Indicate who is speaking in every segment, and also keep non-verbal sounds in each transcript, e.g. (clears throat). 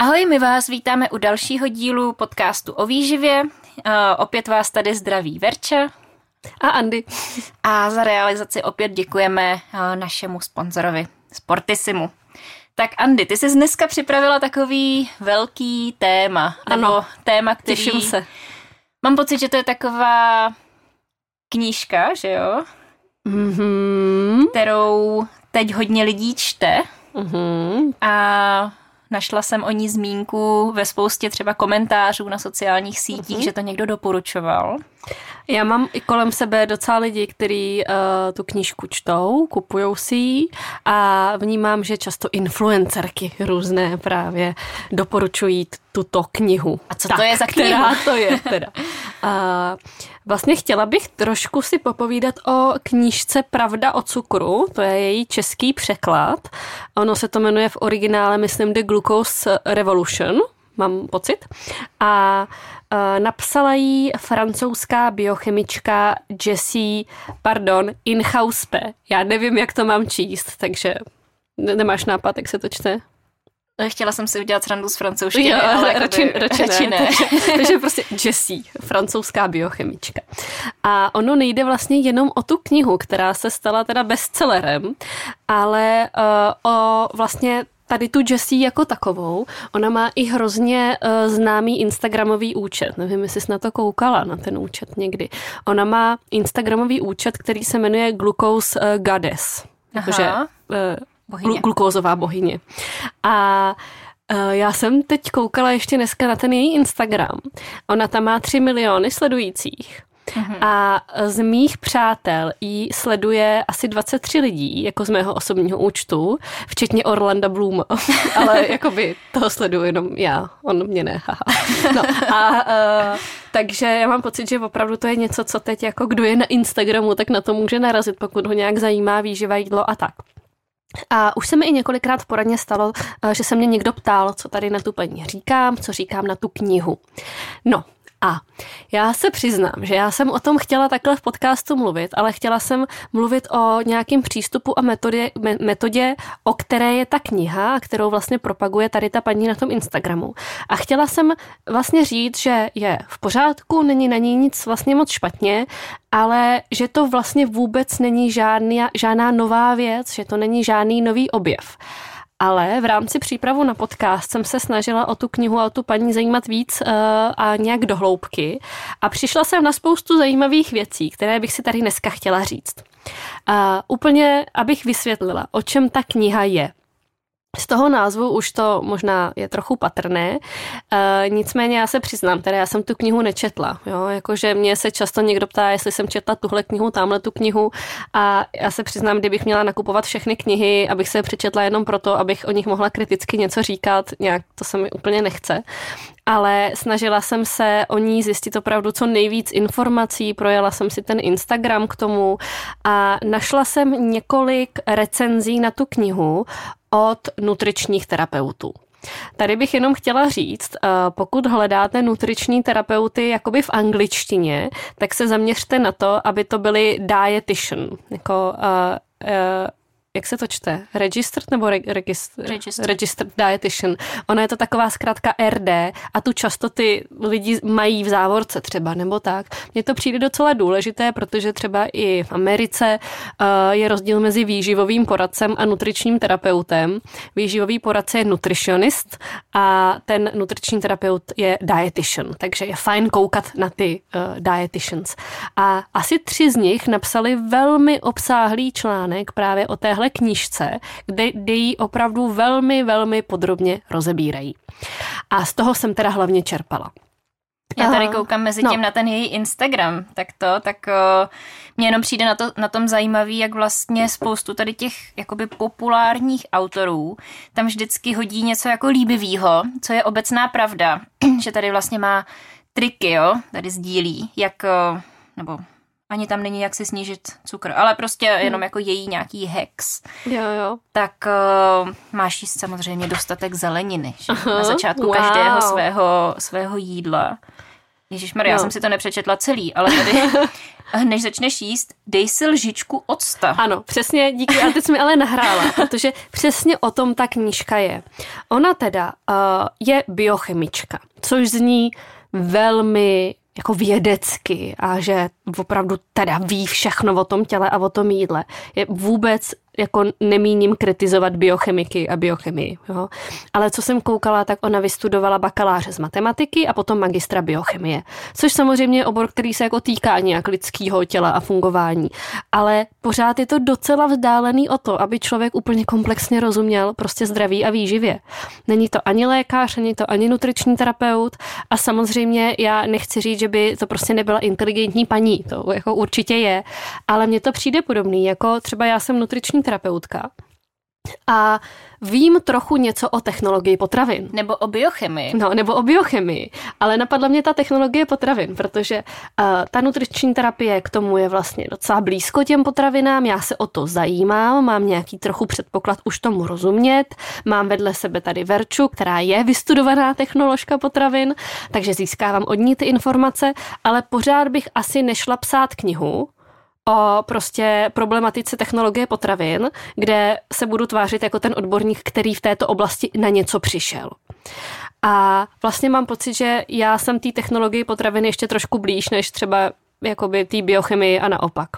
Speaker 1: Ahoj, my vás vítáme u dalšího dílu podcastu o výživě. Uh, opět vás tady zdraví Verča.
Speaker 2: A Andy.
Speaker 1: A za realizaci opět děkujeme uh, našemu sponzorovi Sportisimu. Tak Andy, ty jsi dneska připravila takový velký téma.
Speaker 2: Ano.
Speaker 1: Nebo téma, který...
Speaker 2: Těším se.
Speaker 1: Mám pocit, že to je taková knížka, že jo?
Speaker 2: Mhm.
Speaker 1: Kterou teď hodně lidí čte.
Speaker 2: Mhm.
Speaker 1: A našla jsem o ní zmínku ve spoustě třeba komentářů na sociálních sítích,
Speaker 2: Mhm.
Speaker 1: že to někdo doporučoval.
Speaker 2: Já mám i kolem sebe docela lidi, kteří uh, tu knížku čtou, kupují si ji a vnímám, že často influencerky různé právě doporučují tuto knihu.
Speaker 1: A co to je za knihu?
Speaker 2: Která to je teda. Uh, (laughs) vlastně chtěla bych trošku si popovídat o knížce Pravda o cukru, to je její český překlad. Ono se to jmenuje v originále, myslím, The Glucose Revolution, mám pocit. A uh, napsala ji francouzská biochemička Jessie, pardon, Inhauspe. Já nevím, jak to mám číst, takže ne- nemáš nápad, jak se to čte?
Speaker 1: Chtěla jsem si udělat srandu z francouzštiny,
Speaker 2: Jo,
Speaker 1: ale
Speaker 2: radši, radši,
Speaker 1: radši
Speaker 2: ne.
Speaker 1: ne.
Speaker 2: Takže, takže prostě Jessie, francouzská biochemička. A ono nejde vlastně jenom o tu knihu, která se stala teda bestsellerem, ale uh, o vlastně tady tu Jessie jako takovou, ona má i hrozně uh, známý Instagramový účet. Nevím, jestli jsi na to koukala, na ten účet někdy. Ona má Instagramový účet, který se jmenuje Glucose uh, Goddess. Jakože uh,
Speaker 1: Bohyně.
Speaker 2: glu- glukózová bohyně. A eh, já jsem teď koukala ještě dneska na ten její Instagram. Ona tam má 3 miliony sledujících. A z mých přátel jí sleduje asi 23 lidí, jako z mého osobního účtu, včetně Orlanda Blooma. (laughs) Ale jakoby toho sleduju jenom já, on mě ne. haha. No, a uh, takže já mám pocit, že opravdu to je něco, co teď jako kdo je na Instagramu, tak na to může narazit, pokud ho nějak zajímá výživa, jídlo a tak. A už se mi i několikrát poradně stalo, eh, že se mě někdo ptal, co tady na tu paní říkám, co říkám na tu knihu. No a já se přiznám, že já jsem o tom chtěla takhle v podcastu mluvit, ale chtěla jsem mluvit o nějakém přístupu a metodě, me, metodě, o které je ta kniha, kterou vlastně propaguje tady ta paní na tom Instagramu. A chtěla jsem vlastně říct, že je v pořádku, není na ní nic vlastně moc špatně, ale že to vlastně vůbec není žádný, žádná nová věc, že to není žádný nový objev. Ale v rámci přípravu na podcast jsem se snažila o tu knihu a o tu paní zajímat víc uh, a nějak do hloubky. A přišla jsem na spoustu zajímavých věcí, které bych si tady dneska chtěla říct. Uh, úplně, abych vysvětlila, o čem ta kniha je. Z toho názvu už to možná je trochu patrné, e, nicméně já se přiznám, teda já jsem tu knihu nečetla, jo, jakože mě se často někdo ptá, jestli jsem četla tuhle knihu, tamhle tu knihu. A já se přiznám, kdybych měla nakupovat všechny knihy, abych se je přečetla jenom proto, abych o nich mohla kriticky něco říkat, nějak to se mi úplně nechce, ale snažila jsem se o ní zjistit opravdu co nejvíc informací, projela jsem si ten Instagram k tomu a našla jsem několik recenzí na tu knihu od nutričních terapeutů. Tady bych jenom chtěla říct, eh, pokud hledáte nutriční terapeuty jakoby v angličtině, tak se zaměřte na to, aby to byly dietitian, jako uh, uh, jak se to čte? Registered nebo re- regist-
Speaker 1: Registered.
Speaker 2: registered dietitian. Ona je to taková zkrátka RD a tu často ty lidi mají v závorce třeba nebo tak. Mně to přijde docela důležité, protože třeba i v Americe uh, je rozdíl mezi výživovým poradcem a nutričním terapeutem. Výživový poradce je nutritionist a ten nutriční terapeut je dietitian, takže je fajn koukat na ty uh, dietitians. A asi tři z nich napsali velmi obsáhlý článek právě o téhle knížce, kde, kde ji opravdu velmi, velmi podrobně rozebírají. A z toho jsem teda hlavně čerpala.
Speaker 1: Já tady koukám mezi
Speaker 2: No.
Speaker 1: tím na ten její Instagram, tak to, tak o, mně jenom přijde na, to, na tom zajímavý, jak vlastně spoustu tady těch jakoby populárních autorů tam vždycky hodí něco jako líbivýho, co je obecná pravda, (clears throat) že tady vlastně má triky, jo, tady sdílí, jak, o, nebo ani tam není jak si snížit cukr, ale prostě jenom jako její nějaký hex.
Speaker 2: Jo, jo.
Speaker 1: Tak uh, máš jíst samozřejmě dostatek zeleniny že?
Speaker 2: Aha,
Speaker 1: na začátku
Speaker 2: wow.
Speaker 1: každého svého, svého jídla. Ježíš no. já jsem si to nepřečetla celý, ale tady, (laughs) než začneš jíst, dej si lžičku octa.
Speaker 2: Ano, přesně, díky, a teď jsi mi ale nahrála, protože přesně o tom ta knížka je. Ona teda uh, je biochemička, což zní velmi jako vědecky a že opravdu teda ví všechno o tom těle a o tom jídle. Je vůbec jako nemíním kritizovat biochemiky a biochemii. Jo? Ale co jsem koukala, tak ona vystudovala bakaláře z matematiky a potom magistra biochemie. Což samozřejmě je obor, který se jako týká nějak lidského těla a fungování. Ale pořád je to docela vzdálený o to, aby člověk úplně komplexně rozuměl prostě zdraví a výživě. Není to ani lékař, není to ani nutriční terapeut a samozřejmě já nechci říct, že by to prostě nebyla inteligentní paní. To jako určitě je. Ale mně to přijde podobný, jako třeba já jsem nutriční terapeutka a vím trochu něco o technologii potravin.
Speaker 1: Nebo o biochemii.
Speaker 2: No, nebo o biochemii. Ale napadla mě ta technologie potravin, protože uh, ta nutriční terapie k tomu je vlastně docela blízko těm potravinám. Já se o to zajímám, mám nějaký trochu předpoklad už tomu rozumět. Mám vedle sebe tady Verču, která je vystudovaná technoložka potravin, takže získávám od ní ty informace, ale pořád bych asi nešla psát knihu, o prostě problematice technologie potravin, kde se budu tvářit jako ten odborník, který v této oblasti na něco přišel. A vlastně mám pocit, že já jsem té technologii potravin ještě trošku blíž, než třeba jakoby té biochemii a naopak.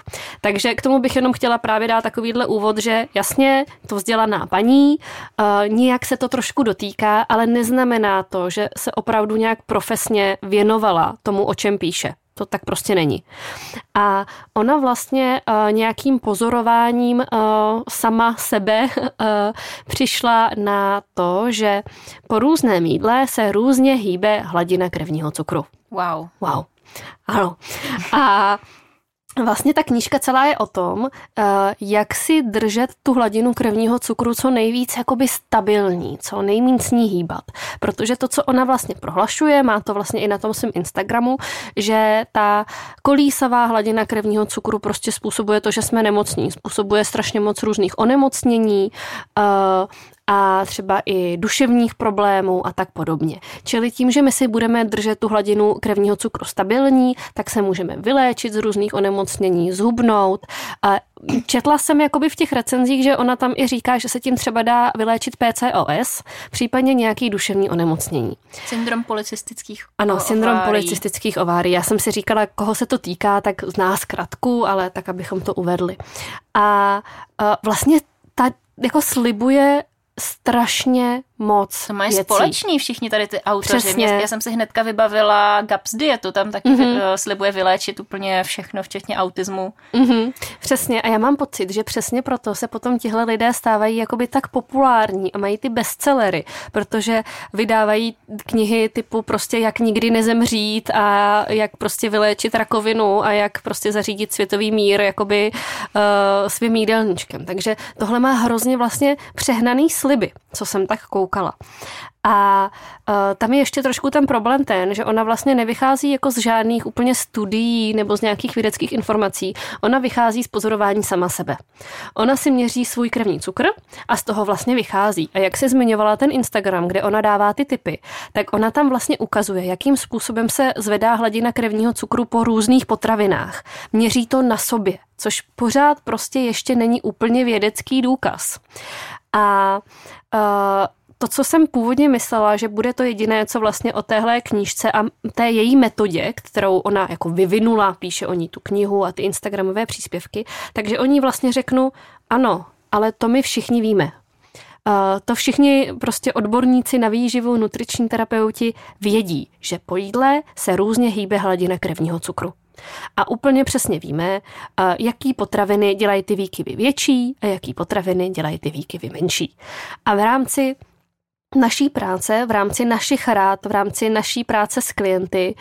Speaker 2: Takže k tomu bych jenom chtěla právě dát takovýhle úvod, že jasně, to vzdělaná paní, uh, nijak se to trošku dotýká, ale neznamená to, že se opravdu nějak profesně věnovala tomu, o čem píše. To tak prostě není. A ona vlastně uh, nějakým pozorováním uh, sama sebe uh, přišla na to, že po různém jídle se různě hýbe hladina krevního cukru.
Speaker 1: Wow.
Speaker 2: Wow. Ano. A Vlastně ta knížka celá je o tom, eh, jak si držet tu hladinu krevního cukru co nejvíc jakoby stabilní, co nejméně s ní hýbat. Protože to, co ona vlastně prohlašuje, má to vlastně i na tom svém Instagramu, že ta kolísavá hladina krevního cukru prostě způsobuje to, že jsme nemocní, způsobuje strašně moc různých onemocnění, eh, a třeba i duševních problémů a tak podobně. Čili tím, že my si budeme držet tu hladinu krevního cukru stabilní, tak se můžeme vyléčit z různých onemocnění, zhubnout. A četla jsem jakoby v těch recenzích, že ona tam i říká, že se tím třeba dá vyléčit PCOS, případně nějaký duševní onemocnění.
Speaker 1: Syndrom policistických
Speaker 2: Ano, ovárí. syndrom policistických ovárií. Já jsem si říkala, koho se to týká, tak zná zkratku, ale tak, abychom to uvedli. A, a vlastně ta jako slibuje strašně moc
Speaker 1: To mají
Speaker 2: věcí.
Speaker 1: společný všichni tady ty autoři. Přesně. Mě, já jsem si hnedka vybavila GAPS dietu, tam taky mm-hmm. slibuje vyléčit úplně všechno, včetně autismu.
Speaker 2: Mm-hmm. Přesně a já mám pocit, že přesně proto se potom tihle lidé stávají jakoby tak populární a mají ty bestsellery, protože vydávají knihy typu prostě jak nikdy nezemřít a jak prostě vyléčit rakovinu a jak prostě zařídit světový mír jakoby uh, svým jídelníčkem. Takže tohle má hrozně vlastně přehnaný sliby, co jsem tak koukala. A uh, tam je ještě trošku ten problém ten, že ona vlastně nevychází jako z žádných úplně studií nebo z nějakých vědeckých informací. Ona vychází z pozorování sama sebe. Ona si měří svůj krevní cukr a z toho vlastně vychází. A jak se zmiňovala ten Instagram, kde ona dává ty typy, tak ona tam vlastně ukazuje, jakým způsobem se zvedá hladina krevního cukru po různých potravinách. Měří to na sobě, což pořád prostě ještě není úplně vědecký důkaz. A uh, to, co jsem původně myslela, že bude to jediné, co vlastně o téhle knížce a té její metodě, kterou ona jako vyvinula, píše o ní tu knihu a ty instagramové příspěvky, takže o ní vlastně řeknu, ano, ale to my všichni víme. To všichni prostě odborníci na výživu, nutriční terapeuti vědí, že po jídle se různě hýbe hladina krevního cukru. A úplně přesně víme, jaký potraviny dělají ty výkyvy větší a jaký potraviny dělají ty výkyvy menší. A v rámci naší práce, v rámci našich rád, v rámci naší práce s klienty,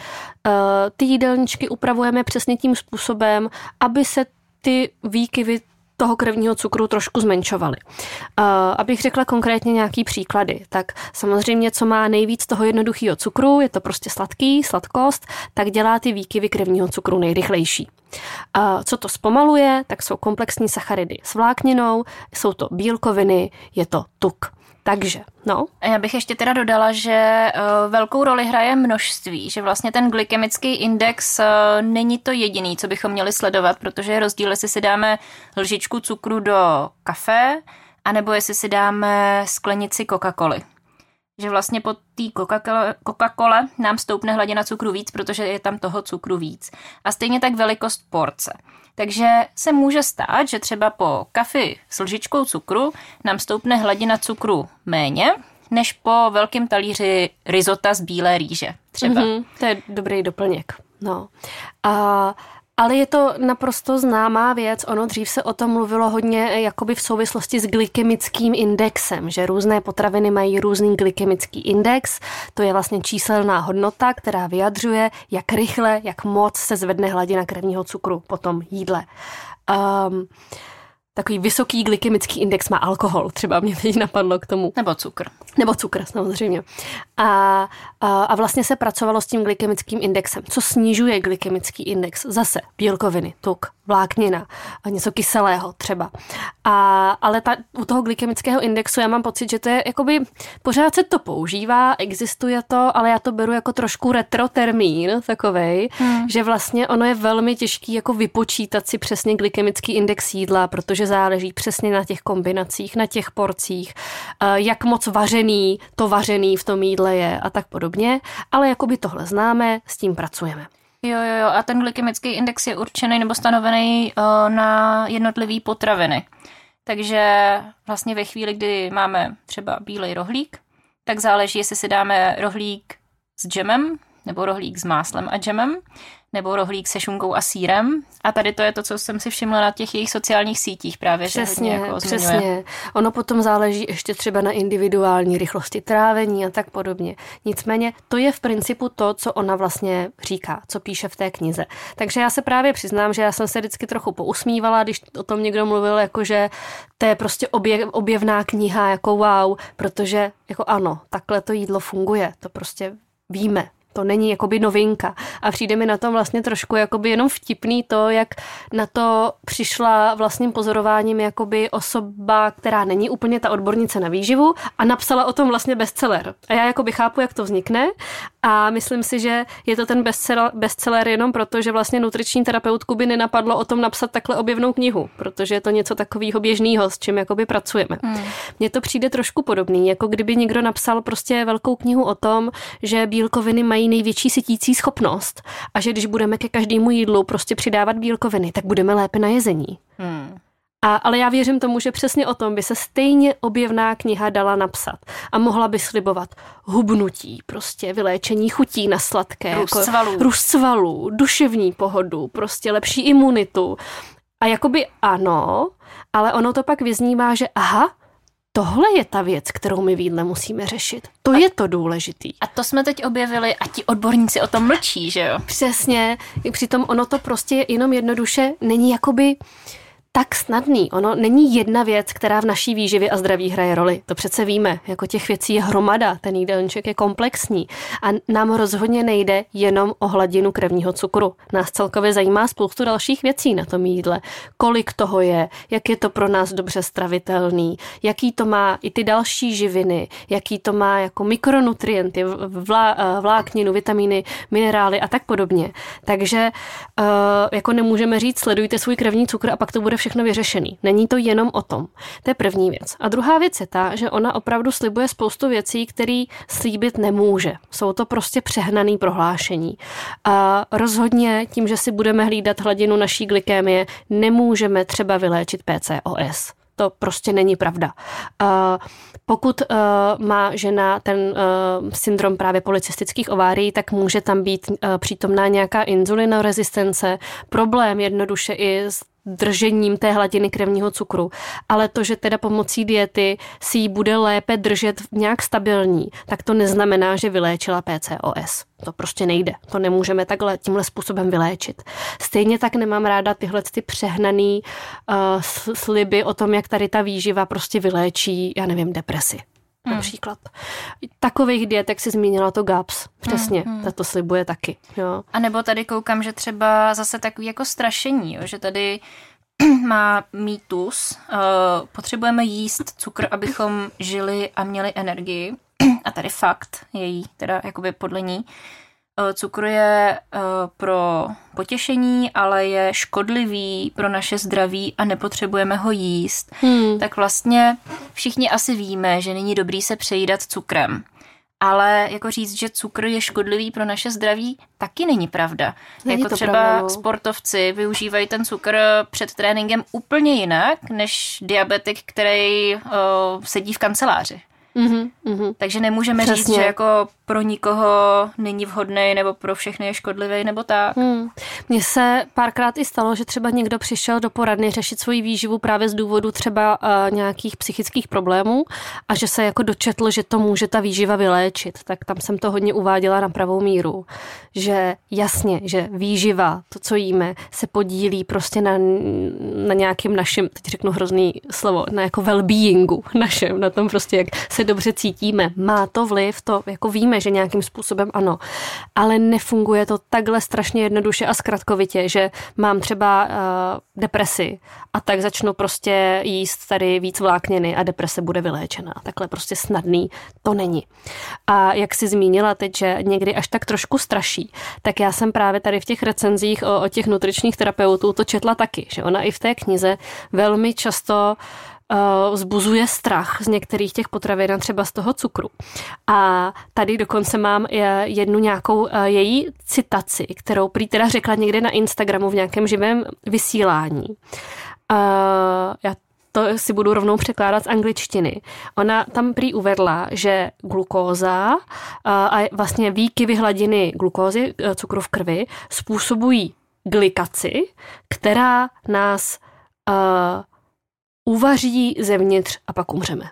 Speaker 2: ty jídelníčky upravujeme přesně tím způsobem, aby se ty výkyvy toho krevního cukru trošku zmenšovaly. Uh, abych řekla konkrétně nějaký příklady, tak samozřejmě, co má nejvíc toho jednoduchého cukru, je to prostě sladký, sladkost, tak dělá ty výkyvy krevního cukru nejrychlejší. Uh, co to zpomaluje, tak jsou komplexní sacharidy s vlákninou, jsou to bílkoviny, je to tuk. Takže, no.
Speaker 1: Já bych ještě teda dodala, že uh, velkou roli hraje množství, že vlastně ten glykemický index uh, není to jediný, co bychom měli sledovat, protože je rozdíl, jestli si dáme lžičku cukru do kafe, anebo jestli si dáme sklenici Coca-Coly že vlastně po té Coca-Cole nám stoupne hladina cukru víc, protože je tam toho cukru víc. A stejně tak velikost porce. Takže se může stát, že třeba po kafi s lžičkou cukru nám stoupne hladina cukru méně, než po velkém talíři risota z bílé rýže. Třeba. Mm-hmm,
Speaker 2: to je dobrý doplněk. No. A ale je to naprosto známá věc. Ono dřív se o tom mluvilo hodně eh, jakoby v souvislosti s glykemickým indexem, že různé potraviny mají různý glykemický index. To je vlastně číselná hodnota, která vyjadřuje, jak rychle, jak moc se zvedne hladina krevního cukru po tom jídle. Um, takový vysoký glykemický index má alkohol, třeba mě teď napadlo k tomu.
Speaker 1: Nebo cukr.
Speaker 2: Nebo cukr, samozřejmě. A, a, a vlastně se pracovalo s tím glykemickým indexem. Co snižuje glykemický index? Zase bílkoviny, tuk, vláknina, a něco kyselého třeba. A, ale ta, u toho glykemického indexu já mám pocit, že to je jakoby, pořád se to používá, existuje to, ale já to beru jako trošku retro termín takovej, hmm. že vlastně ono je velmi těžký jako vypočítat si přesně glykemický index jídla, protože záleží přesně na těch kombinacích, na těch porcích, eh, jak moc vařený to vařený v tom jídle je a tak podobně, ale jakoby tohle známe, s tím pracujeme.
Speaker 1: Jo, jo, jo. A ten glykemický index je určený nebo stanovený uh, na jednotlivý potraviny. Takže vlastně ve chvíli, kdy máme třeba bílej rohlík, tak záleží, jestli si dáme rohlík s džemem nebo rohlík s máslem a džemem nebo rohlík se šunkou a sírem. A tady to je to, co jsem si všimla na těch jejich sociálních sítích právě.
Speaker 2: Přesně,
Speaker 1: že jako
Speaker 2: přesně. Ono potom záleží ještě třeba na individuální rychlosti trávení a tak podobně. Nicméně to je v principu to, co ona vlastně říká, co píše v té knize. Takže já se právě přiznám, že já jsem se vždycky trochu pousmívala, když o tom někdo mluvil, jako že to je prostě objev, objevná kniha, jako wow, protože jako ano, takhle to jídlo funguje, to prostě víme, to není jakoby novinka. A přijde mi na tom vlastně trošku jakoby jenom vtipný to, jak na to přišla vlastním pozorováním jakoby osoba, která není úplně ta odbornice na výživu a napsala o tom vlastně bestseller. A já jakoby chápu, jak to vznikne a myslím si, že je to ten bestseller, bestseller jenom proto, že vlastně nutriční terapeutku by nenapadlo o tom napsat takhle objevnou knihu, protože je to něco takového běžného, s čím jakoby pracujeme. Hmm. Mně to přijde trošku podobný, jako kdyby někdo napsal prostě velkou knihu o tom, že bílkoviny mají největší sytící schopnost a že když budeme ke každému jídlu prostě přidávat bílkoviny, tak budeme lépe na jezení. Hmm. A, ale já věřím tomu, že přesně o tom by se stejně objevná kniha dala napsat. A mohla by slibovat hubnutí, prostě vyléčení chutí na sladké.
Speaker 1: Růst jako svalů.
Speaker 2: Růst svalů, duševní pohodu, prostě lepší imunitu. A jakoby ano, ale ono to pak vyznívá, že aha, tohle je ta věc, kterou my výdle musíme řešit. To a, je to důležitý.
Speaker 1: A to jsme teď objevili a ti odborníci o tom mlčí, že jo?
Speaker 2: Přesně. Přitom ono to prostě jenom jednoduše není jakoby tak snadný. Ono není jedna věc, která v naší výživě a zdraví hraje roli. To přece víme. Jako těch věcí je hromada. Ten jídelníček je komplexní. A nám rozhodně nejde jenom o hladinu krevního cukru. Nás celkově zajímá spoustu dalších věcí na tom jídle. Kolik toho je, jak je to pro nás dobře stravitelný, jaký to má i ty další živiny, jaký to má jako mikronutrienty, vlá, eh, vlákninu, vitamíny, minerály a tak podobně. Takže uh, jako nemůžeme říct, sledujte svůj krevní cukr a pak to bude všechno vyřešený. Není to jenom o tom. To je první věc. A druhá věc je ta, že ona opravdu slibuje spoustu věcí, které slíbit nemůže. Jsou to prostě přehnaný prohlášení. A rozhodně tím, že si budeme hlídat hladinu naší glykémie, nemůžeme třeba vyléčit PCOS to prostě není pravda. Pokud uh, má žena ten uh, syndrom právě policistických ovárií, tak může tam být uh, přítomná nějaká inzulinorezistence, problém jednoduše i s držením té hladiny krevního cukru, ale to, že teda pomocí diety si ji bude lépe držet nějak stabilní, tak to neznamená, že vyléčila PCOS. To prostě nejde. To nemůžeme takhle tímhle způsobem vyléčit. Stejně tak nemám ráda tyhle ty přehnaný uh, sliby o tom, jak tady ta výživa prostě vyléčí, já nevím, depresi. Hmm. Například. Takových diet, jak jsi zmínila to GAPS, přesně, hmm, hmm. to slibuje taky. Jo.
Speaker 1: A nebo tady koukám, že třeba zase takový jako strašení, jo, že tady (clears throat) má mýtus. Uh, potřebujeme jíst cukr, abychom žili a měli energii. (clears throat) A tady fakt je jí, teda jakoby podle ní. Uh, cukr je uh, pro potěšení, ale je škodlivý pro naše zdraví a nepotřebujeme ho jíst. Hmm. Tak vlastně všichni asi víme, že není dobrý se přejídat cukrem ale jako říct, že cukr je škodlivý pro naše zdraví, taky není pravda. Není jako třeba pravda, no. sportovci využívají ten cukr před tréninkem úplně jinak, než diabetik, který uh, sedí v kanceláři. Mm-hmm, mm-hmm. Takže nemůžeme Přesně. říct, že jako pro nikoho není vhodný nebo pro všechny je škodlivý nebo tak. Hmm.
Speaker 2: Mně se párkrát i stalo, že třeba někdo přišel do poradny řešit svoji výživu právě z důvodu třeba uh, nějakých psychických problémů a že se jako dočetl, že to může ta výživa vyléčit. Tak tam jsem to hodně uváděla na pravou míru. Že jasně, že výživa, to, co jíme, se podílí prostě na, na nějakým našem, teď řeknu hrozný slovo, na jako well-beingu (laughs) našem, na tom prostě, jak se dobře cítíme. Má to vliv, to jako víme, že nějakým způsobem ano, ale nefunguje to takhle strašně jednoduše a zkratkovitě, že mám třeba uh, depresi a tak začnu prostě jíst tady víc vlákněny a deprese bude vyléčená. Takhle prostě snadný to není. A jak si zmínila teď, že někdy až tak trošku straší, tak já jsem právě tady v těch recenzích o, o těch nutričních terapeutů to četla taky, že ona i v té knize velmi často vzbuzuje strach z některých těch potravin, třeba z toho cukru. A tady dokonce mám eh, jednu nějakou uh, její citaci, kterou prý teda řekla někde na Instagramu v nějakém živém vysílání. Já to si budu rovnou překládat z angličtiny. Ona tam prý uvedla, že glukóza a vlastně výkyvy hladiny glukózy, cukru v krvi, způsobují glikaci, která nás uh, uvaří zevnitř a pak umřeme.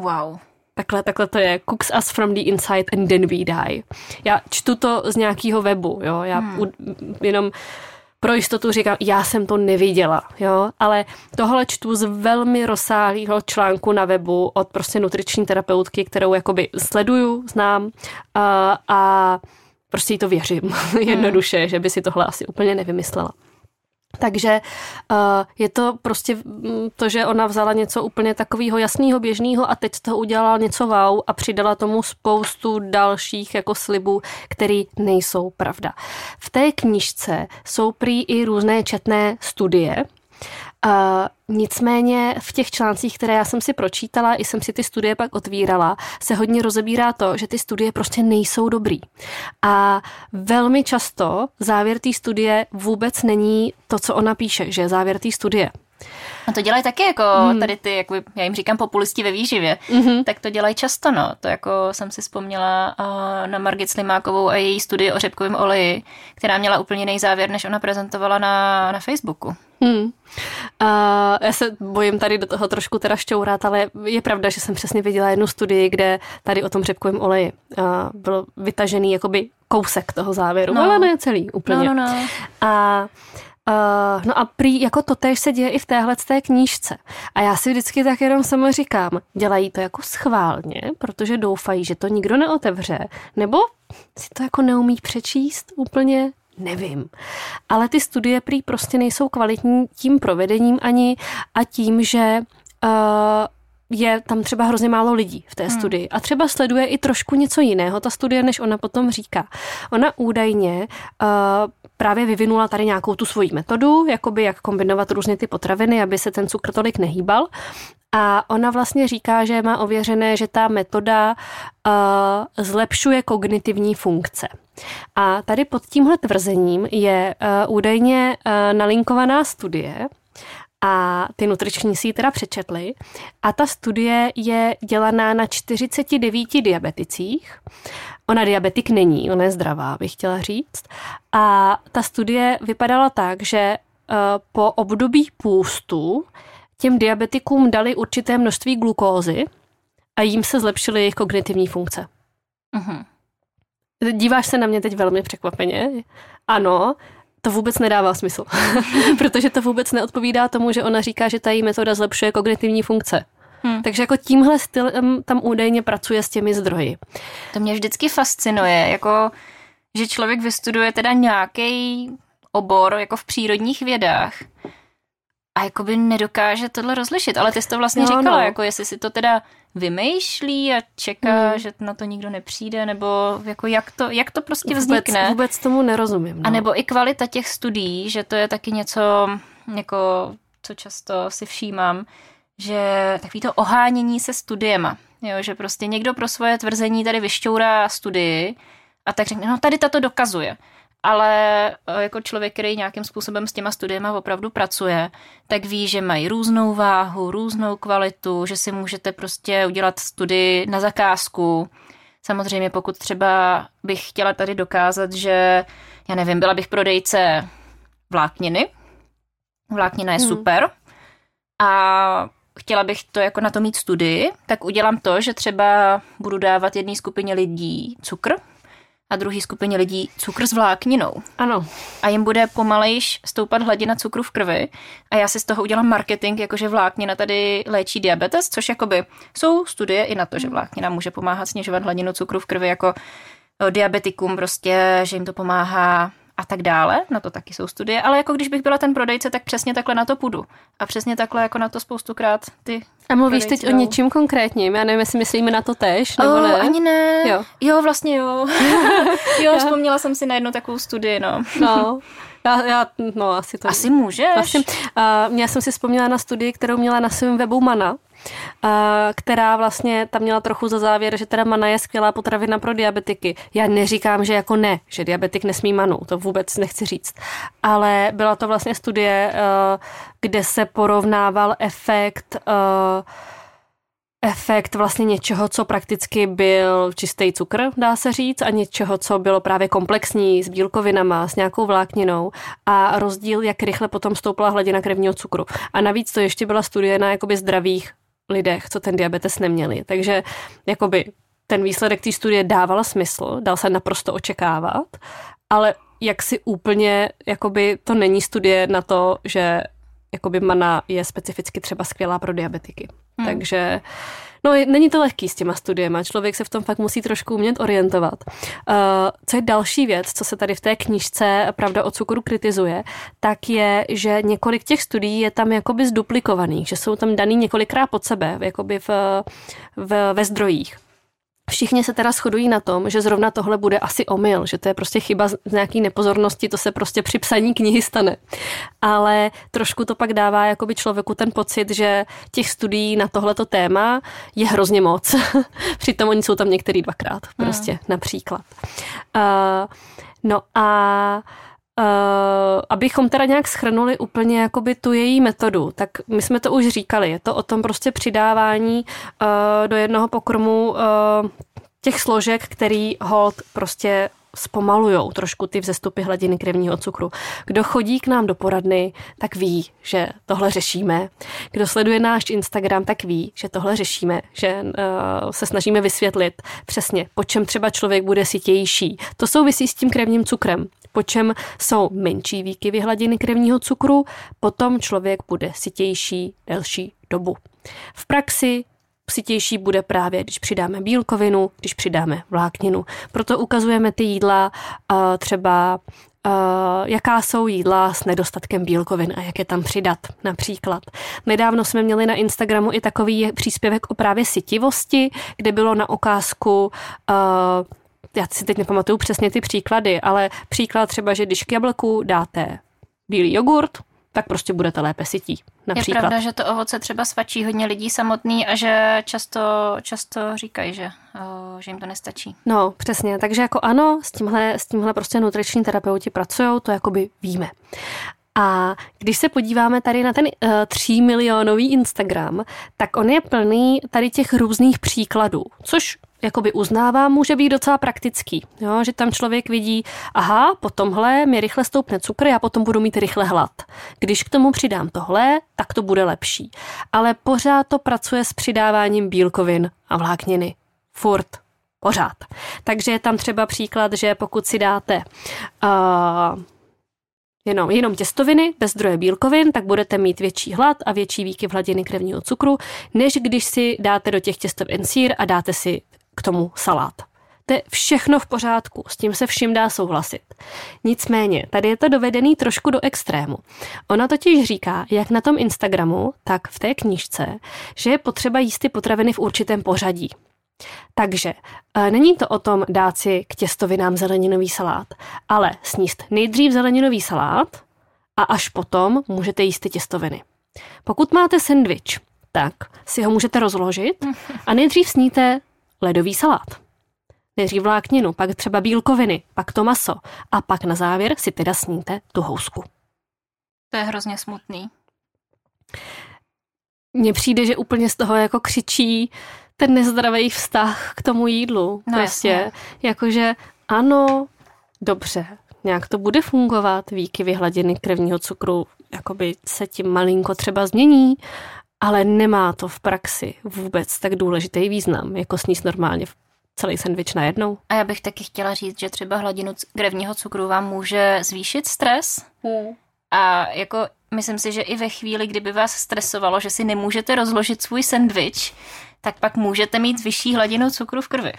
Speaker 1: Wow.
Speaker 2: Takhle, takhle to je. Cooks us from the inside and then we die. Já čtu to z nějakého webu, jo. Já hmm. u, jenom pro jistotu říkám, já jsem to neviděla, jo, ale tohle čtu z velmi rozsáhlého článku na webu od prostě nutriční terapeutky, kterou jakoby sleduju, znám a, a prostě jí to věřím (laughs) jednoduše, hmm. že by si tohle asi úplně nevymyslela. Takže uh, je to prostě mm, to, že ona vzala něco úplně takového jasného, běžného a teď z toho udělala něco wow a přidala tomu spoustu dalších jako slibů, které nejsou pravda. V té knižce jsou prý i různé četné studie, Uh, nicméně v těch článcích, které já jsem si pročítala, i jsem si ty studie pak otvírala, se hodně rozebírá to, že ty studie prostě nejsou dobrý. A velmi často závěr té studie vůbec není to, co ona píše, že závěr té studie.
Speaker 1: A to dělají taky jako hmm. tady ty, jak já jim říkám populisti ve výživě, mm-hmm. tak to dělají často, no. To jako jsem si vzpomněla na Margit Slimákovou a její studii o řepkovém oleji, která měla úplně jiný závěr, než ona prezentovala na, na Facebooku. Hmm. Uh,
Speaker 2: já se bojím tady do toho trošku teda šťourat, ale je pravda, že jsem přesně viděla jednu studii, kde tady o tom řepkovém oleji uh, byl vytažený jakoby kousek toho závěru, no. ale ne celý úplně. No, no, no. A Uh, no a prý jako to tež se děje i v téhle té knížce. A já si vždycky tak jenom sama říkám, dělají to jako schválně, protože doufají, že to nikdo neotevře, nebo si to jako neumí přečíst úplně nevím. Ale ty studie prý prostě nejsou kvalitní tím provedením ani a tím, že uh, je tam třeba hrozně málo lidí v té hmm. studii a třeba sleduje i trošku něco jiného ta studie, než ona potom říká. Ona údajně uh, právě vyvinula tady nějakou tu svoji metodu, jakoby jak kombinovat různě ty potraviny, aby se ten cukr tolik nehýbal. A ona vlastně říká, že má ověřené, že ta metoda uh, zlepšuje kognitivní funkce. A tady pod tímhle tvrzením je uh, údajně uh, nalinkovaná studie, a ty nutriční si ji teda přečetli. A ta studie je dělaná na 49 diabeticích. Ona diabetik není, ona je zdravá, bych chtěla říct. A ta studie vypadala tak, že po období půstu těm diabetikům dali určité množství glukózy a jim se zlepšily jejich kognitivní funkce. Uh-huh. Díváš se na mě teď velmi překvapeně. Ano, to vůbec nedává smysl, (laughs) protože to vůbec neodpovídá tomu, že ona říká, že ta její metoda zlepšuje kognitivní funkce. Hmm. Takže jako tímhle stylem tam údajně pracuje s těmi zdroji.
Speaker 1: To mě vždycky fascinuje, jako že člověk vystuduje teda nějaký obor jako v přírodních vědách a jakoby nedokáže tohle rozlišit. Ale ty jsi to vlastně jo, říkala, no. jako jestli si to teda vymýšlí a čeká, hmm. že na to nikdo nepřijde, nebo jako jak to, jak to prostě vznikne.
Speaker 2: Vůbec, vůbec tomu nerozumím. No.
Speaker 1: A nebo i kvalita těch studií, že to je taky něco, jako, co často si všímám, že takový to ohánění se studiema. Jo, že prostě někdo pro svoje tvrzení tady vyšťourá studii a tak řekne, no tady tato dokazuje ale eh, jako člověk, který nějakým způsobem s těma studiema opravdu pracuje, tak ví, že mají různou váhu, různou kvalitu, že si můžete prostě udělat studii na zakázku. Samozřejmě pokud třeba bych chtěla tady dokázat, že, já nevím, byla bych prodejce vlákniny, vláknina je hmm. super a chtěla bych to jako na to mít studii, tak udělám to, že třeba budu dávat jedné skupině lidí cukr, a druhé skupině lidí cukr s vlákninou.
Speaker 2: Ano.
Speaker 1: A jim bude pomalejš stoupat hladina cukru v krvi a já si z toho udělám marketing, jakože vláknina tady léčí diabetes, což jakoby jsou studie i na to, že vláknina může pomáhat snižovat hladinu cukru v krvi jako diabetikum prostě, že jim to pomáhá a tak dále, na to taky jsou studie, ale jako když bych byla ten prodejce, tak přesně takhle na to půjdu. A přesně takhle jako na to spoustukrát ty
Speaker 2: A mluvíš teď jdou. o něčím konkrétním? Já nevím, jestli myslíme na to tež, nebo
Speaker 1: oh,
Speaker 2: ne?
Speaker 1: ani ne. Jo, jo vlastně jo. (laughs) jo, vzpomněla jsem si na jednu takovou studii, no.
Speaker 2: no. Já, já, no asi to...
Speaker 1: Asi můžeš. Vlastně,
Speaker 2: uh, já jsem si vzpomněla na studii, kterou měla na svém webu Mana, která vlastně tam měla trochu za závěr, že teda mana je skvělá potravina pro diabetiky. Já neříkám, že jako ne, že diabetik nesmí manu, to vůbec nechci říct. Ale byla to vlastně studie, kde se porovnával efekt efekt vlastně něčeho, co prakticky byl čistý cukr, dá se říct, a něčeho, co bylo právě komplexní s bílkovinama, s nějakou vlákninou a rozdíl, jak rychle potom stoupla hladina krevního cukru. A navíc to ještě byla studie na jakoby zdravých lidech, co ten diabetes neměli. Takže jakoby ten výsledek té studie dával smysl, dal se naprosto očekávat, ale jak si úplně, jakoby to není studie na to, že jakoby mana je specificky třeba skvělá pro diabetiky. Hmm. Takže No, není to lehký s těma studiema, člověk se v tom fakt musí trošku umět orientovat. Uh, co je další věc, co se tady v té knižce Pravda o cukru kritizuje, tak je, že několik těch studií je tam jakoby zduplikovaných, že jsou tam daný několikrát pod sebe, jakoby v, v, ve zdrojích. Všichni se teda shodují na tom, že zrovna tohle bude asi omyl, že to je prostě chyba z nějaký nepozornosti, to se prostě při psaní knihy stane. Ale trošku to pak dává jakoby člověku ten pocit, že těch studií na tohleto téma je hrozně moc. (laughs) Přitom oni jsou tam některý dvakrát, prostě hmm. například. Uh, no a Uh, abychom teda nějak schrnuli úplně jakoby tu její metodu, tak my jsme to už říkali, je to o tom prostě přidávání uh, do jednoho pokrmu uh, těch složek, který hold prostě zpomalujou trošku ty vzestupy hladiny krevního cukru. Kdo chodí k nám do poradny, tak ví, že tohle řešíme. Kdo sleduje náš Instagram, tak ví, že tohle řešíme, že uh, se snažíme vysvětlit přesně, po čem třeba člověk bude sitější. To souvisí s tím krevním cukrem po čem jsou menší výkyvy hladiny krevního cukru, potom člověk bude sytější delší dobu. V praxi sytější bude právě, když přidáme bílkovinu, když přidáme vlákninu. Proto ukazujeme ty jídla třeba Uh, jaká jsou jídla s nedostatkem bílkovin a jak je tam přidat například. Nedávno jsme měli na Instagramu i takový příspěvek o právě sytivosti, kde bylo na okázku uh, já si teď nepamatuju přesně ty příklady, ale příklad třeba, že když k jablku dáte bílý jogurt, tak prostě budete lépe sytí. Například.
Speaker 1: Je pravda, že to ovoce třeba svačí hodně lidí samotný a že často, často říkají, že, že jim to nestačí.
Speaker 2: No, přesně. Takže jako ano, s tímhle, s tímhle prostě nutriční terapeuti pracují, to jakoby víme. A když se podíváme tady na ten uh, tří milionový Instagram, tak on je plný tady těch různých příkladů, což jakoby uznává, může být docela praktický. Jo? Že tam člověk vidí, aha, po tomhle mi rychle stoupne cukr, já potom budu mít rychle hlad. Když k tomu přidám tohle, tak to bude lepší. Ale pořád to pracuje s přidáváním bílkovin a vlákniny. Furt. Pořád. Takže je tam třeba příklad, že pokud si dáte uh, jenom, jenom těstoviny bez zdroje bílkovin, tak budete mít větší hlad a větší výkyv hladiny krevního cukru, než když si dáte do těch těstovin sír a dáte si k tomu salát. To je všechno v pořádku, s tím se vším dá souhlasit. Nicméně, tady je to dovedený trošku do extrému. Ona totiž říká, jak na tom Instagramu, tak v té knížce, že je potřeba jíst ty potraviny v určitém pořadí. Takže e, není to o tom dát si k těstovinám zeleninový salát, ale sníst nejdřív zeleninový salát a až potom můžete jíst ty těstoviny. Pokud máte sendvič, tak si ho můžete rozložit a nejdřív sníte ledový salát. Nejdřív vlákninu, pak třeba bílkoviny, pak to maso a pak na závěr si teda sníte tu housku.
Speaker 1: To je hrozně smutný.
Speaker 2: Mně přijde, že úplně z toho jako křičí ten nezdravý vztah k tomu jídlu. No, prostě, jasně. jakože ano, dobře, nějak to bude fungovat, výkyvy hladiny krevního cukru jakoby se tím malinko třeba změní, ale nemá to v praxi vůbec tak důležitý význam, jako sníst normálně celý sendvič najednou.
Speaker 1: A já bych taky chtěla říct, že třeba hladinu krevního cukru vám může zvýšit stres. Hmm. A jako myslím si, že i ve chvíli, kdyby vás stresovalo, že si nemůžete rozložit svůj sendvič, tak pak můžete mít vyšší hladinu cukru v krvi.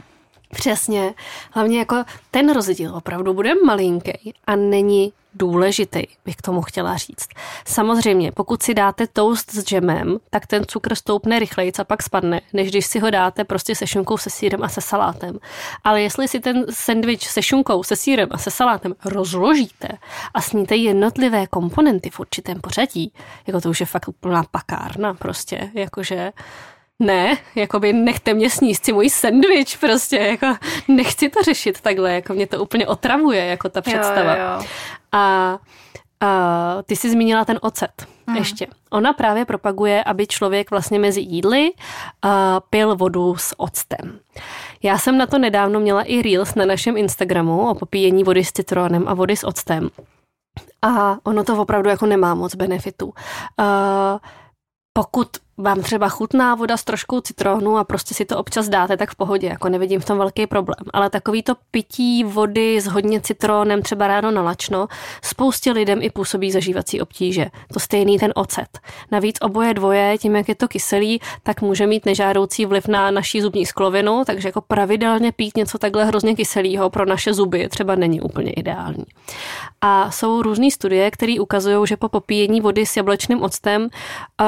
Speaker 2: Přesně. Hlavně jako ten rozdíl opravdu bude malinký a není důležitý, bych k tomu chtěla říct. Samozřejmě, pokud si dáte toast s džemem, tak ten cukr stoupne rychleji a pak spadne, než když si ho dáte prostě se šunkou, se sírem a se salátem. Ale jestli si ten sendvič se šunkou, se sírem a se salátem rozložíte a sníte jednotlivé komponenty v určitém pořadí, jako to už je fakt úplná pakárna prostě, jakože ne, jakoby nechte mě sníst si můj sendvič prostě, jako nechci to řešit takhle, jako mě to úplně otravuje, jako ta představa. Jo, jo. A, a ty jsi zmínila ten ocet hmm. ještě. Ona právě propaguje, aby člověk vlastně mezi jídly a pil vodu s octem. Já jsem na to nedávno měla i reels na našem Instagramu o popíjení vody s citronem a vody s octem. A ono to opravdu jako nemá moc benefitů. Uh, pokud vám třeba chutná voda s troškou citronu a prostě si to občas dáte, tak v pohodě, jako nevidím v tom velký problém. Ale takový to pití vody s hodně citronem třeba ráno na lačno spoustě lidem i působí zažívací obtíže. To stejný ten ocet. Navíc oboje dvoje, tím jak je to kyselý, tak může mít nežádoucí vliv na naší zubní sklovinu, takže jako pravidelně pít něco takhle hrozně kyselého pro naše zuby třeba není úplně ideální. A jsou různé studie, které ukazují, že po popíjení vody s jablečným octem uh,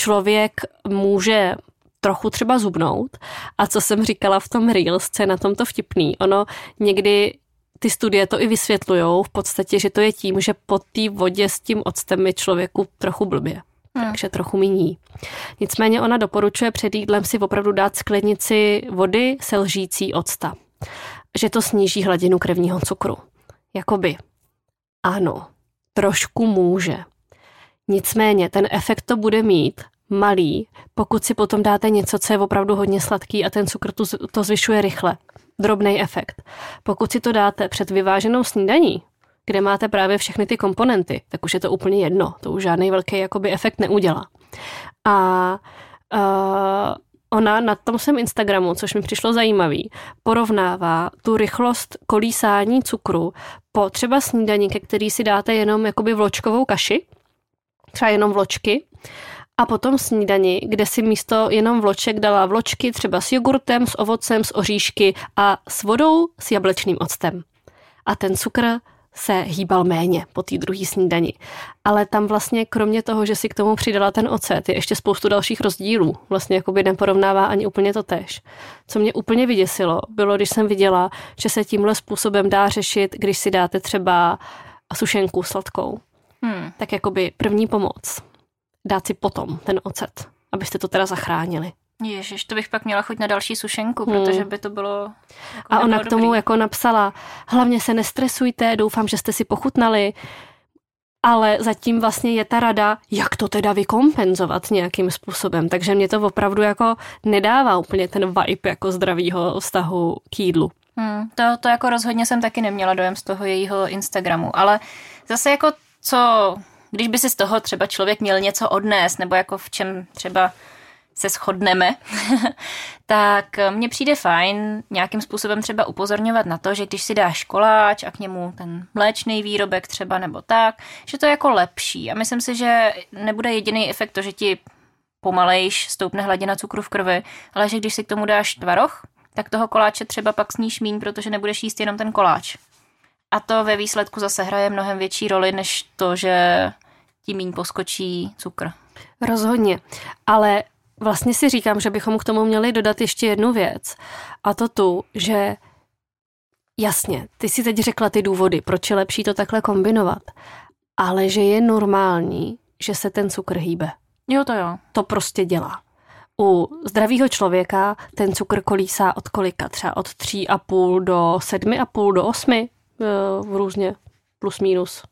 Speaker 2: člověk může trochu třeba zubnout. A co jsem říkala v tom Reels, je na tomto vtipný. Ono někdy ty studie to i vysvětlují v podstatě, že to je tím, že pod té vodě s tím octem je člověku trochu blbě. Hmm. Takže trochu miní. Nicméně ona doporučuje před jídlem si opravdu dát sklenici vody se lžící octa. Že to sníží hladinu krevního cukru. Jakoby. Ano, trošku může. Nicméně ten efekt to bude mít malý, pokud si potom dáte něco, co je opravdu hodně sladký a ten cukr to, to zvyšuje rychle. Drobný efekt. Pokud si to dáte před vyváženou snídaní, kde máte právě všechny ty komponenty, tak už je to úplně jedno. To už žádný velký jakoby efekt neudělá. A uh, ona na tom svém Instagramu, což mi přišlo zajímavý, porovnává tu rychlost kolísání cukru po třeba snídaní, ke který si dáte jenom jakoby vločkovou kaši, třeba jenom vločky, a potom snídani, kde si místo jenom vloček dala vločky třeba s jogurtem, s ovocem, s oříšky a s vodou s jablečným octem. A ten cukr se hýbal méně po té druhé snídani. Ale tam vlastně kromě toho, že si k tomu přidala ten ocet, je ještě spoustu dalších rozdílů. Vlastně jako by neporovnává ani úplně to tež. Co mě úplně vyděsilo, bylo, když jsem viděla, že se tímhle způsobem dá řešit, když si dáte třeba sušenku sladkou. Hmm. Tak jakoby první pomoc. Dát si potom ten ocet, abyste to teda zachránili.
Speaker 1: Ježiš, to bych pak měla chuť na další sušenku, hmm. protože by to bylo
Speaker 2: jako A ona k tomu dobrý. jako napsala, hlavně se nestresujte, doufám, že jste si pochutnali, ale zatím vlastně je ta rada, jak to teda vykompenzovat nějakým způsobem. Takže mě to opravdu jako nedává úplně ten vibe jako zdravýho vztahu k jídlu.
Speaker 1: Hmm, to, to jako rozhodně jsem taky neměla dojem z toho jejího Instagramu, ale zase jako co, když by si z toho třeba člověk měl něco odnést, nebo jako v čem třeba se shodneme, (laughs) tak mně přijde fajn nějakým způsobem třeba upozorňovat na to, že když si dáš koláč a k němu ten mléčný výrobek třeba nebo tak, že to je jako lepší. A myslím si, že nebude jediný efekt to, že ti pomalejš stoupne hladina cukru v krvi, ale že když si k tomu dáš tvaroh, tak toho koláče třeba pak sníš míň, protože nebudeš jíst jenom ten koláč. A to ve výsledku zase hraje mnohem větší roli, než to, že tím míň poskočí cukr.
Speaker 2: Rozhodně, ale vlastně si říkám, že bychom k tomu měli dodat ještě jednu věc. A to tu, že jasně, ty si teď řekla ty důvody, proč je lepší to takhle kombinovat, ale že je normální, že se ten cukr hýbe.
Speaker 1: Jo, to jo.
Speaker 2: To prostě dělá. U zdravého člověka ten cukr kolísá od kolika? Třeba od 3,5 do 7,5 do 8 eh, v různě plus minus.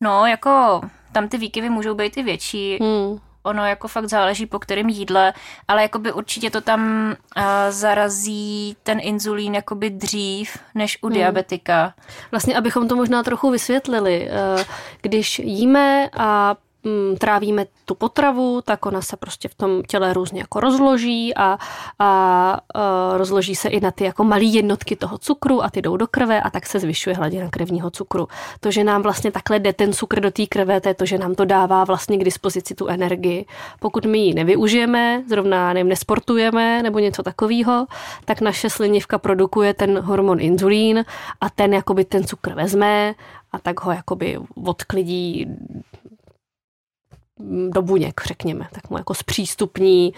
Speaker 1: No, jako tam ty výkyvy můžou být i větší. Hmm. Ono jako fakt záleží po kterém jídle, ale jakoby určitě to tam uh, zarazí ten inzulín jakoby dřív než u hmm. diabetika.
Speaker 2: Vlastně, abychom to možná trochu vysvětlili, uh, když jíme a trávíme tu potravu, tak ona se prostě v tom těle různě jako rozloží a, a, a rozloží se i na ty jako malé jednotky toho cukru a ty jdou do krve a tak se zvyšuje hladina krevního cukru. To, že nám vlastně takhle jde ten cukr do té krve, to je to, že nám to dává vlastně k dispozici tu energii. Pokud my ji nevyužijeme, zrovna nevím, nesportujeme nebo něco takového, tak naše slinivka produkuje ten hormon inzulín a ten jakoby ten cukr vezme a tak ho jakoby odklidí do buněk, řekněme, tak mu jako zpřístupní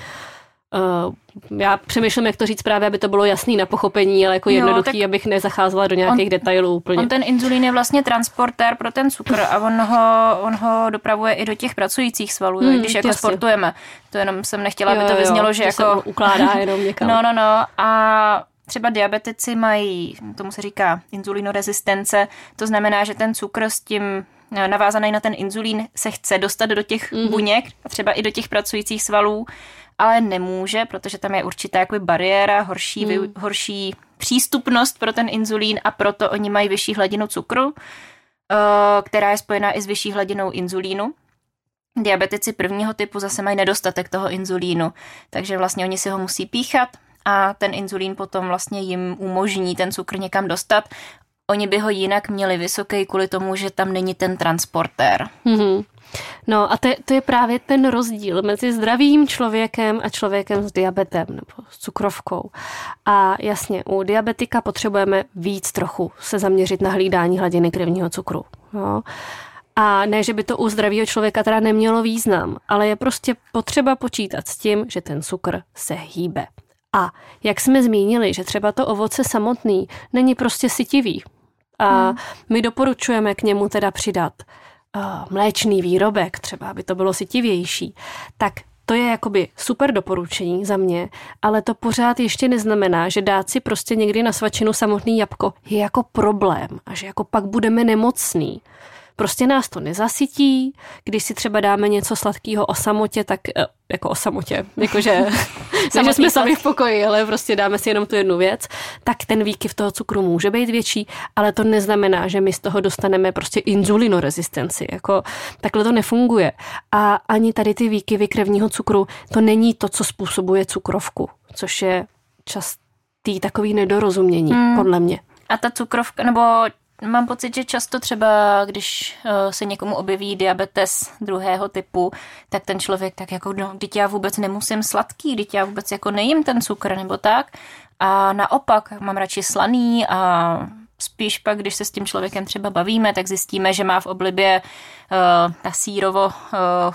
Speaker 2: Uh, já přemýšlím, jak to říct právě, aby to bylo jasný na pochopení, ale jako jednoduchý, no, abych nezacházela do nějakých on, detailů úplně.
Speaker 1: On ten inzulín je vlastně transportér pro ten cukr a on ho, on ho dopravuje i do těch pracujících svalů, hmm, když jako jasně. sportujeme. To jenom jsem nechtěla, jo, aby to vyznělo, že
Speaker 2: to
Speaker 1: jako...
Speaker 2: ukládá (laughs) jenom někam.
Speaker 1: No, no, no. A třeba diabetici mají, tomu se říká inzulinorezistence, to znamená, že ten cukr s tím Eh, navázaný na ten inzulín se chce dostat do těch mm-hmm. buněk a třeba i do těch pracujících svalů, ale nemůže, protože tam je určitá jakoby bariéra, horší, mm. vy, horší přístupnost pro ten inzulín a proto oni mají vyšší hladinu cukru, eh, která je spojená i s vyšší hladinou inzulínu. Diabetici prvního typu zase mají nedostatek toho inzulínu, takže vlastně oni si ho musí píchat a ten inzulín potom vlastně jim umožní ten cukr někam dostat Oni by ho jinak měli vysoký kvůli tomu, že tam není ten transportér. Mm-hmm.
Speaker 2: No a to je, to je právě ten rozdíl mezi zdravým člověkem a člověkem s diabetem nebo s cukrovkou. A jasně, u diabetika potřebujeme víc trochu se zaměřit na hlídání hladiny krevního cukru. No. A ne, že by to u zdravého člověka teda nemělo význam, ale je prostě potřeba počítat s tím, že ten cukr se hýbe. A jak jsme zmínili, že třeba to ovoce samotný není prostě sytivý, a hmm. my doporučujeme k němu teda přidat uh, mléčný výrobek, třeba aby to bylo sytivější, tak to je jakoby super doporučení za mě, ale to pořád ještě neznamená, že dát si prostě někdy na svačinu samotný jabko je jako problém a že jako pak budeme nemocný. Prostě nás to nezasytí, když si třeba dáme něco sladkého o samotě, tak eh, jako o samotě, jakože (laughs) že jsme sami v pokoji, ale prostě dáme si jenom tu jednu věc, tak ten výkyv toho cukru může být větší, ale to neznamená, že my z toho dostaneme prostě inzulinorezistenci. Jako, takhle to nefunguje. A ani tady ty výkyvy krevního cukru, to není to, co způsobuje cukrovku, což je častý takový nedorozumění, hmm. podle mě.
Speaker 1: A ta cukrovka, nebo Mám pocit, že často třeba, když uh, se někomu objeví diabetes druhého typu, tak ten člověk tak jako, no, teď já vůbec nemusím sladký, teď já vůbec jako nejím ten cukr nebo tak. A naopak, mám radši slaný a spíš pak, když se s tím člověkem třeba bavíme, tak zjistíme, že má v oblibě uh, ta sírovo uh,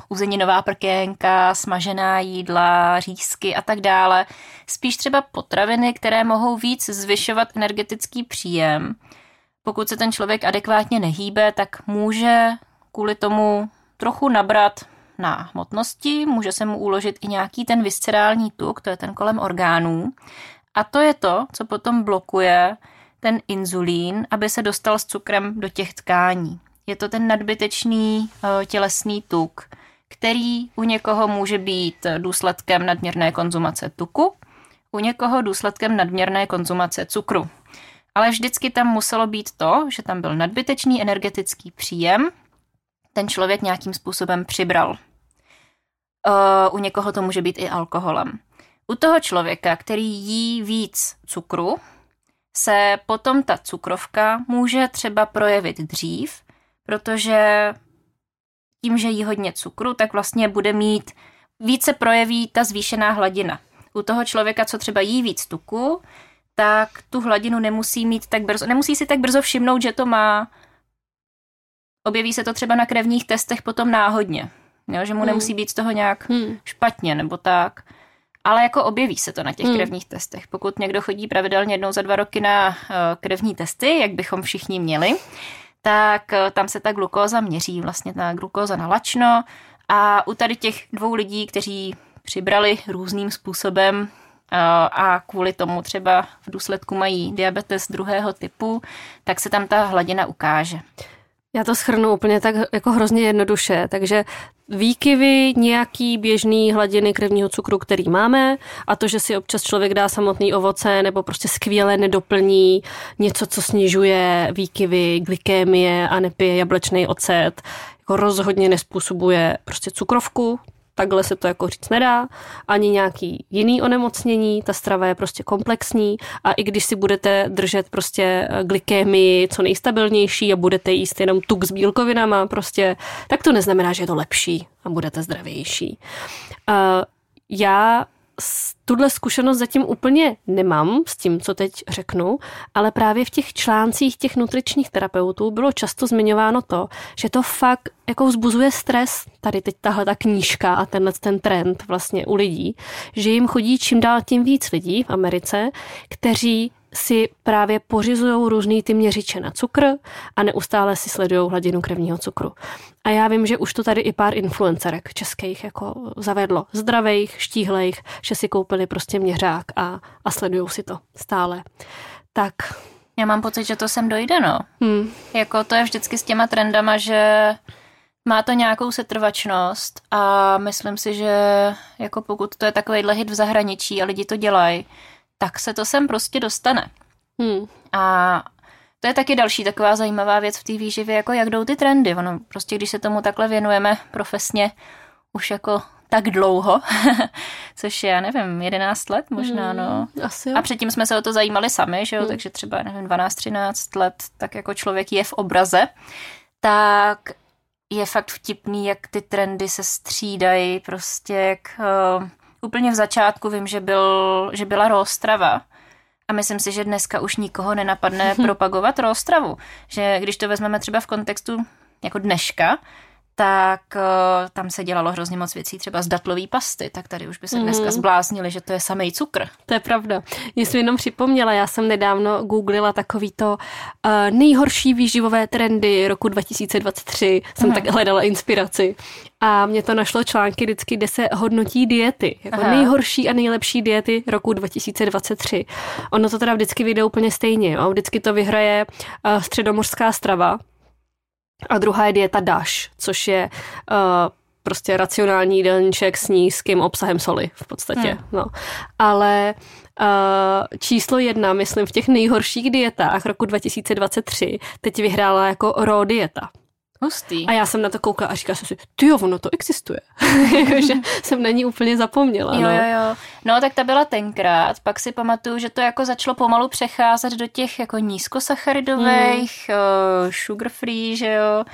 Speaker 1: uzeninová prkénka, smažená jídla, řízky a tak dále. Spíš třeba potraviny, které mohou víc zvyšovat energetický příjem pokud se ten člověk adekvátně nehýbe, tak může kvůli tomu trochu nabrat na hmotnosti, může se mu uložit i nějaký ten viscerální tuk, to je ten kolem orgánů. A to je to, co potom blokuje ten inzulín, aby se dostal s cukrem do těch tkání. Je to ten nadbytečný eh, tělesný tuk, který u někoho může být důsledkem nadměrné konzumace tuku, u někoho důsledkem nadměrné konzumace cukru. Ale vždycky tam muselo být to, že tam byl nadbytečný energetický příjem, ten člověk nějakým způsobem přibral. Uh, u někoho to může být i alkoholem. U toho člověka, který jí víc cukru, se potom ta cukrovka může třeba projevit dřív, protože tím, že jí hodně cukru, tak vlastně bude mít více projeví ta zvýšená hladina. u toho člověka, co třeba jí víc tuku, tak tu hladinu nemusí mít tak brzo, nemusí si tak brzo všimnout, že to má. Objeví se to třeba na krevních testech potom náhodně, jo, že mu hmm. nemusí být z toho nějak hmm. špatně nebo tak. Ale jako objeví se to na těch hmm. krevních testech. Pokud někdo chodí pravidelně jednou za dva roky na uh, krevní testy, jak bychom všichni měli, tak uh, tam se ta glukóza měří, vlastně ta glukóza na lačno. A u tady těch dvou lidí, kteří přibrali různým způsobem a kvůli tomu třeba v důsledku mají diabetes druhého typu, tak se tam ta hladina ukáže.
Speaker 2: Já to schrnu úplně tak jako hrozně jednoduše, takže výkyvy nějaký běžný hladiny krevního cukru, který máme a to, že si občas člověk dá samotný ovoce nebo prostě skvěle nedoplní něco, co snižuje výkyvy glykémie a nepije jablečný ocet, jako rozhodně nespůsobuje prostě cukrovku, takhle se to jako říct nedá, ani nějaký jiný onemocnění, ta strava je prostě komplexní a i když si budete držet prostě eh, glykémii co nejstabilnější a budete jíst jenom tuk s bílkovinama prostě, tak to neznamená, že je to lepší a budete zdravější. Uh, já tuhle zkušenost zatím úplně nemám s tím, co teď řeknu, ale právě v těch článcích těch nutričních terapeutů bylo často zmiňováno to, že to fakt jako vzbuzuje stres, tady teď tahle ta knížka a tenhle ten trend vlastně u lidí, že jim chodí čím dál tím víc lidí v Americe, kteří si právě pořizují různý ty měřiče na cukr a neustále si sledují hladinu krevního cukru. A já vím, že už to tady i pár influencerek českých jako zavedlo. Zdravých, štíhlejch, že si koupili prostě měřák a, a sledují si to stále. Tak
Speaker 1: já mám pocit, že to sem dojde, no. Hmm. Jako to je vždycky s těma trendama, že má to nějakou setrvačnost a myslím si, že jako pokud to je takovýhle hit v zahraničí a lidi to dělají, tak se to sem prostě dostane. Hmm. A to je taky další taková zajímavá věc v té výživě, jako jak jdou ty trendy. Ono prostě, když se tomu takhle věnujeme profesně už jako tak dlouho, (laughs) což je, já nevím, 11 let možná, hmm, no.
Speaker 2: Asi jo.
Speaker 1: A předtím jsme se o to zajímali sami, že jo, hmm. takže třeba, nevím, 12-13 let, tak jako člověk je v obraze, tak je fakt vtipný, jak ty trendy se střídají, prostě jak uh, úplně v začátku vím, že, byl, že byla Rostrava. A myslím si, že dneska už nikoho nenapadne (laughs) propagovat Rostravu. Že když to vezmeme třeba v kontextu jako dneška, tak uh, tam se dělalo hrozně moc věcí, třeba z datlový pasty, tak tady už by se dneska mm. zbláznili, že to je samý cukr.
Speaker 2: To je pravda. Mě jsem jenom připomněla, já jsem nedávno googlila takovýto uh, nejhorší výživové trendy roku 2023, jsem mm. tak hledala inspiraci a mě to našlo články vždycky, kde se hodnotí diety, jako Aha. nejhorší a nejlepší diety roku 2023. Ono to teda vždycky vyjde úplně stejně, jo? vždycky to vyhraje uh, středomořská strava, a druhá je dieta DASH, což je uh, prostě racionální jídelníček s nízkým obsahem soli v podstatě. Hmm. No. Ale uh, číslo jedna, myslím, v těch nejhorších dietách roku 2023 teď vyhrála jako raw dieta.
Speaker 1: Hustý.
Speaker 2: A já jsem na to koukala a říkala jsem si, ty jo, ono to existuje. (laughs) Jakože jsem na ní úplně zapomněla.
Speaker 1: Jo,
Speaker 2: no.
Speaker 1: jo, jo. No tak ta byla tenkrát, pak si pamatuju, že to jako začalo pomalu přecházet do těch jako nízkosacharidových, hmm. sugar free, že jo.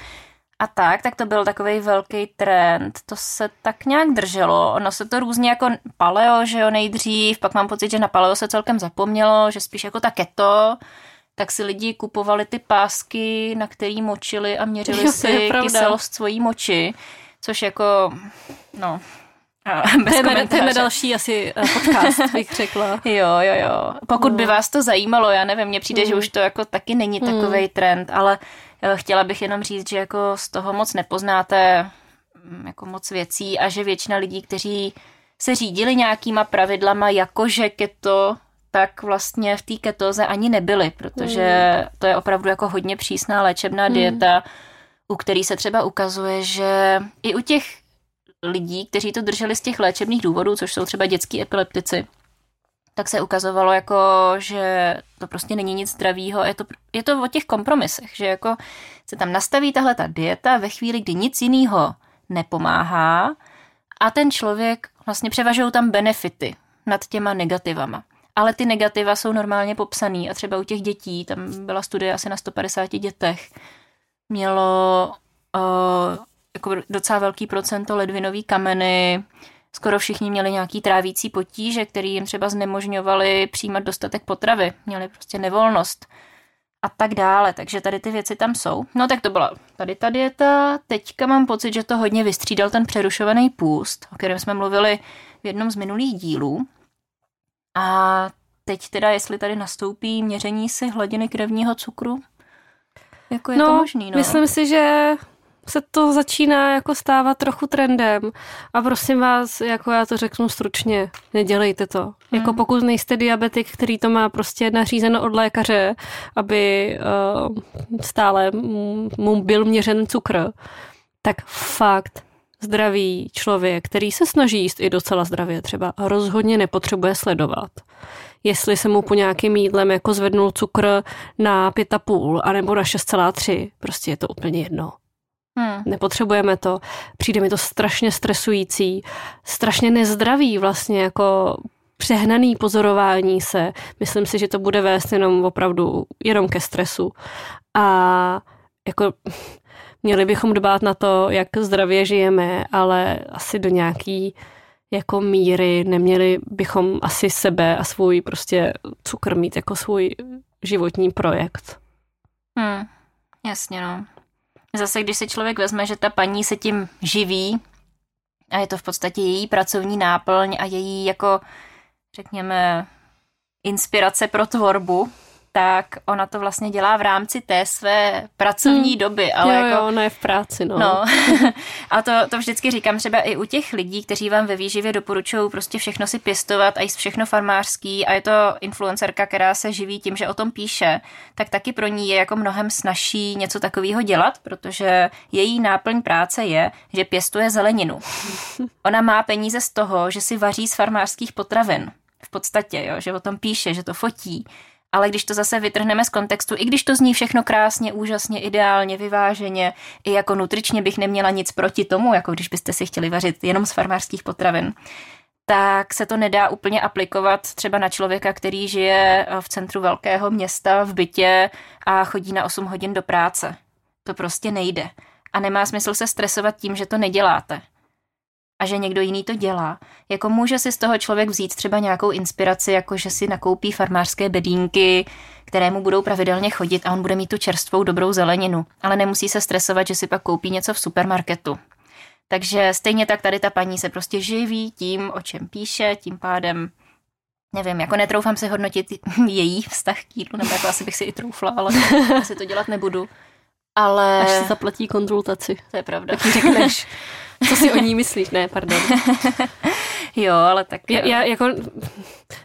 Speaker 1: A tak, tak to byl takový velký trend. To se tak nějak drželo. Ono se to různě jako paleo, že jo, nejdřív. Pak mám pocit, že na paleo se celkem zapomnělo, že spíš jako ta keto tak si lidi kupovali ty pásky, na který močili a měřili jo, si kyselost svojí moči, což jako, no,
Speaker 2: bez to je další asi eh, podcast, bych řekla. (laughs)
Speaker 1: jo, jo, jo. Pokud by no. vás to zajímalo, já nevím, mně přijde, mm. že už to jako taky není mm. takový trend, ale eh, chtěla bych jenom říct, že jako z toho moc nepoznáte mm, jako moc věcí a že většina lidí, kteří se řídili nějakýma pravidlama, jakože keto tak vlastně v té ketoze ani nebyly, protože mm. to je opravdu jako hodně přísná léčebná mm. dieta, u který se třeba ukazuje, že i u těch lidí, kteří to drželi z těch léčebných důvodů, což jsou třeba dětský epileptici, tak se ukazovalo jako, že to prostě není nic zdravého. Je to, je to o těch kompromisech, že jako se tam nastaví tahle ta dieta ve chvíli, kdy nic jiného nepomáhá a ten člověk, vlastně převažují tam benefity nad těma negativama ale ty negativa jsou normálně popsaný a třeba u těch dětí, tam byla studie asi na 150 dětech, mělo uh, jako docela velký procento ledvinový kameny, skoro všichni měli nějaký trávící potíže, který jim třeba znemožňovali přijímat dostatek potravy, měli prostě nevolnost a tak dále, takže tady ty věci tam jsou. No tak to byla tady ta dieta, teďka mám pocit, že to hodně vystřídal ten přerušovaný půst, o kterém jsme mluvili v jednom z minulých dílů. A teď teda, jestli tady nastoupí měření si hladiny krevního cukru, jako je
Speaker 2: no,
Speaker 1: to možný, no.
Speaker 2: myslím si, že se to začíná jako stávat trochu trendem a prosím vás, jako já to řeknu stručně, nedělejte to. Hmm. Jako pokud nejste diabetik, který to má prostě nařízeno od lékaře, aby uh, stále mu byl měřen cukr, tak fakt zdravý člověk, který se snaží jíst i docela zdravě třeba, rozhodně nepotřebuje sledovat. Jestli se mu po nějakým jídlem jako zvednul cukr na 5,5 anebo na 6,3, prostě je to úplně jedno. Hmm. Nepotřebujeme to. Přijde mi to strašně stresující, strašně nezdravý vlastně jako přehnaný pozorování se. Myslím si, že to bude vést jenom opravdu jenom ke stresu. A jako měli bychom dbát na to, jak zdravě žijeme, ale asi do nějaký jako míry neměli bychom asi sebe a svůj prostě cukr mít jako svůj životní projekt.
Speaker 1: Hmm, jasně no. Zase, když si člověk vezme, že ta paní se tím živí a je to v podstatě její pracovní náplň a její jako, řekněme, inspirace pro tvorbu, tak ona to vlastně dělá v rámci té své pracovní hmm. doby.
Speaker 2: Ale jo, jako, jo, ona je v práci, no.
Speaker 1: no. (laughs) a to, to vždycky říkám třeba i u těch lidí, kteří vám ve výživě doporučují prostě všechno si pěstovat a jíst všechno farmářský a je to influencerka, která se živí tím, že o tom píše, tak taky pro ní je jako mnohem snažší něco takového dělat, protože její náplň práce je, že pěstuje zeleninu. (laughs) Ona má peníze z toho, že si vaří z farmářských potravin. V podstatě, jo, že o tom píše, že to fotí ale když to zase vytrhneme z kontextu, i když to zní všechno krásně, úžasně, ideálně, vyváženě, i jako nutričně bych neměla nic proti tomu, jako když byste si chtěli vařit jenom z farmářských potravin, tak se to nedá úplně aplikovat třeba na člověka, který žije v centru velkého města v bytě a chodí na 8 hodin do práce. To prostě nejde. A nemá smysl se stresovat tím, že to neděláte a že někdo jiný to dělá. Jako může si z toho člověk vzít třeba nějakou inspiraci, jako že si nakoupí farmářské bedínky, které mu budou pravidelně chodit a on bude mít tu čerstvou dobrou zeleninu. Ale nemusí se stresovat, že si pak koupí něco v supermarketu. Takže stejně tak tady ta paní se prostě živí tím, o čem píše, tím pádem nevím, jako netroufám si hodnotit (laughs) její vztah k jídlu, nebo jako asi bych si i troufla, ale asi to dělat nebudu. Ale...
Speaker 2: Až se zaplatí konzultaci.
Speaker 1: To je pravda.
Speaker 2: Tak řekneš. Co si o ní myslíš? Ne, pardon. (laughs)
Speaker 1: jo, ale tak...
Speaker 2: Já, já, jako,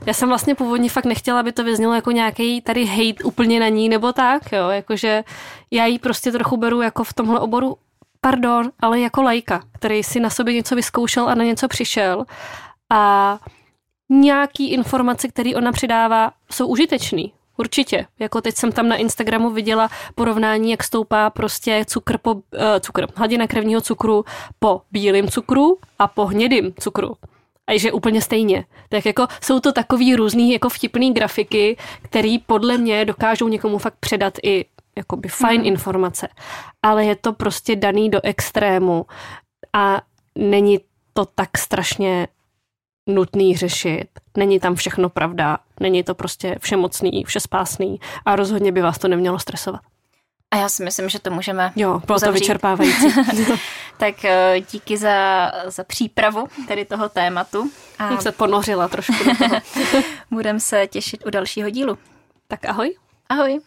Speaker 2: já jsem vlastně původně fakt nechtěla, aby to vyznělo jako nějaký tady hate úplně na ní nebo tak, jo, jakože já ji prostě trochu beru jako v tomhle oboru pardon, ale jako lajka, který si na sobě něco vyzkoušel a na něco přišel a nějaký informace, které ona přidává, jsou užitečný. Určitě. Jako teď jsem tam na Instagramu viděla porovnání, jak stoupá prostě cukr po, uh, cukr, hladina krevního cukru po bílém cukru a po hnědým cukru. A že úplně stejně. Tak jako jsou to takový různý jako vtipný grafiky, který podle mě dokážou někomu fakt předat i jakoby fajn mm. informace. Ale je to prostě daný do extrému a není to tak strašně nutný řešit. Není tam všechno pravda, není to prostě všemocný, všespásný a rozhodně by vás to nemělo stresovat.
Speaker 1: A já si myslím, že to můžeme
Speaker 2: Jo, bylo to vyčerpávající. (laughs)
Speaker 1: tak eh, díky za, za přípravu tady toho tématu.
Speaker 2: A Jsem se ponořila trošku do toho. (laughs)
Speaker 1: Budeme se těšit u dalšího dílu.
Speaker 2: Tak ahoj.
Speaker 1: Ahoj.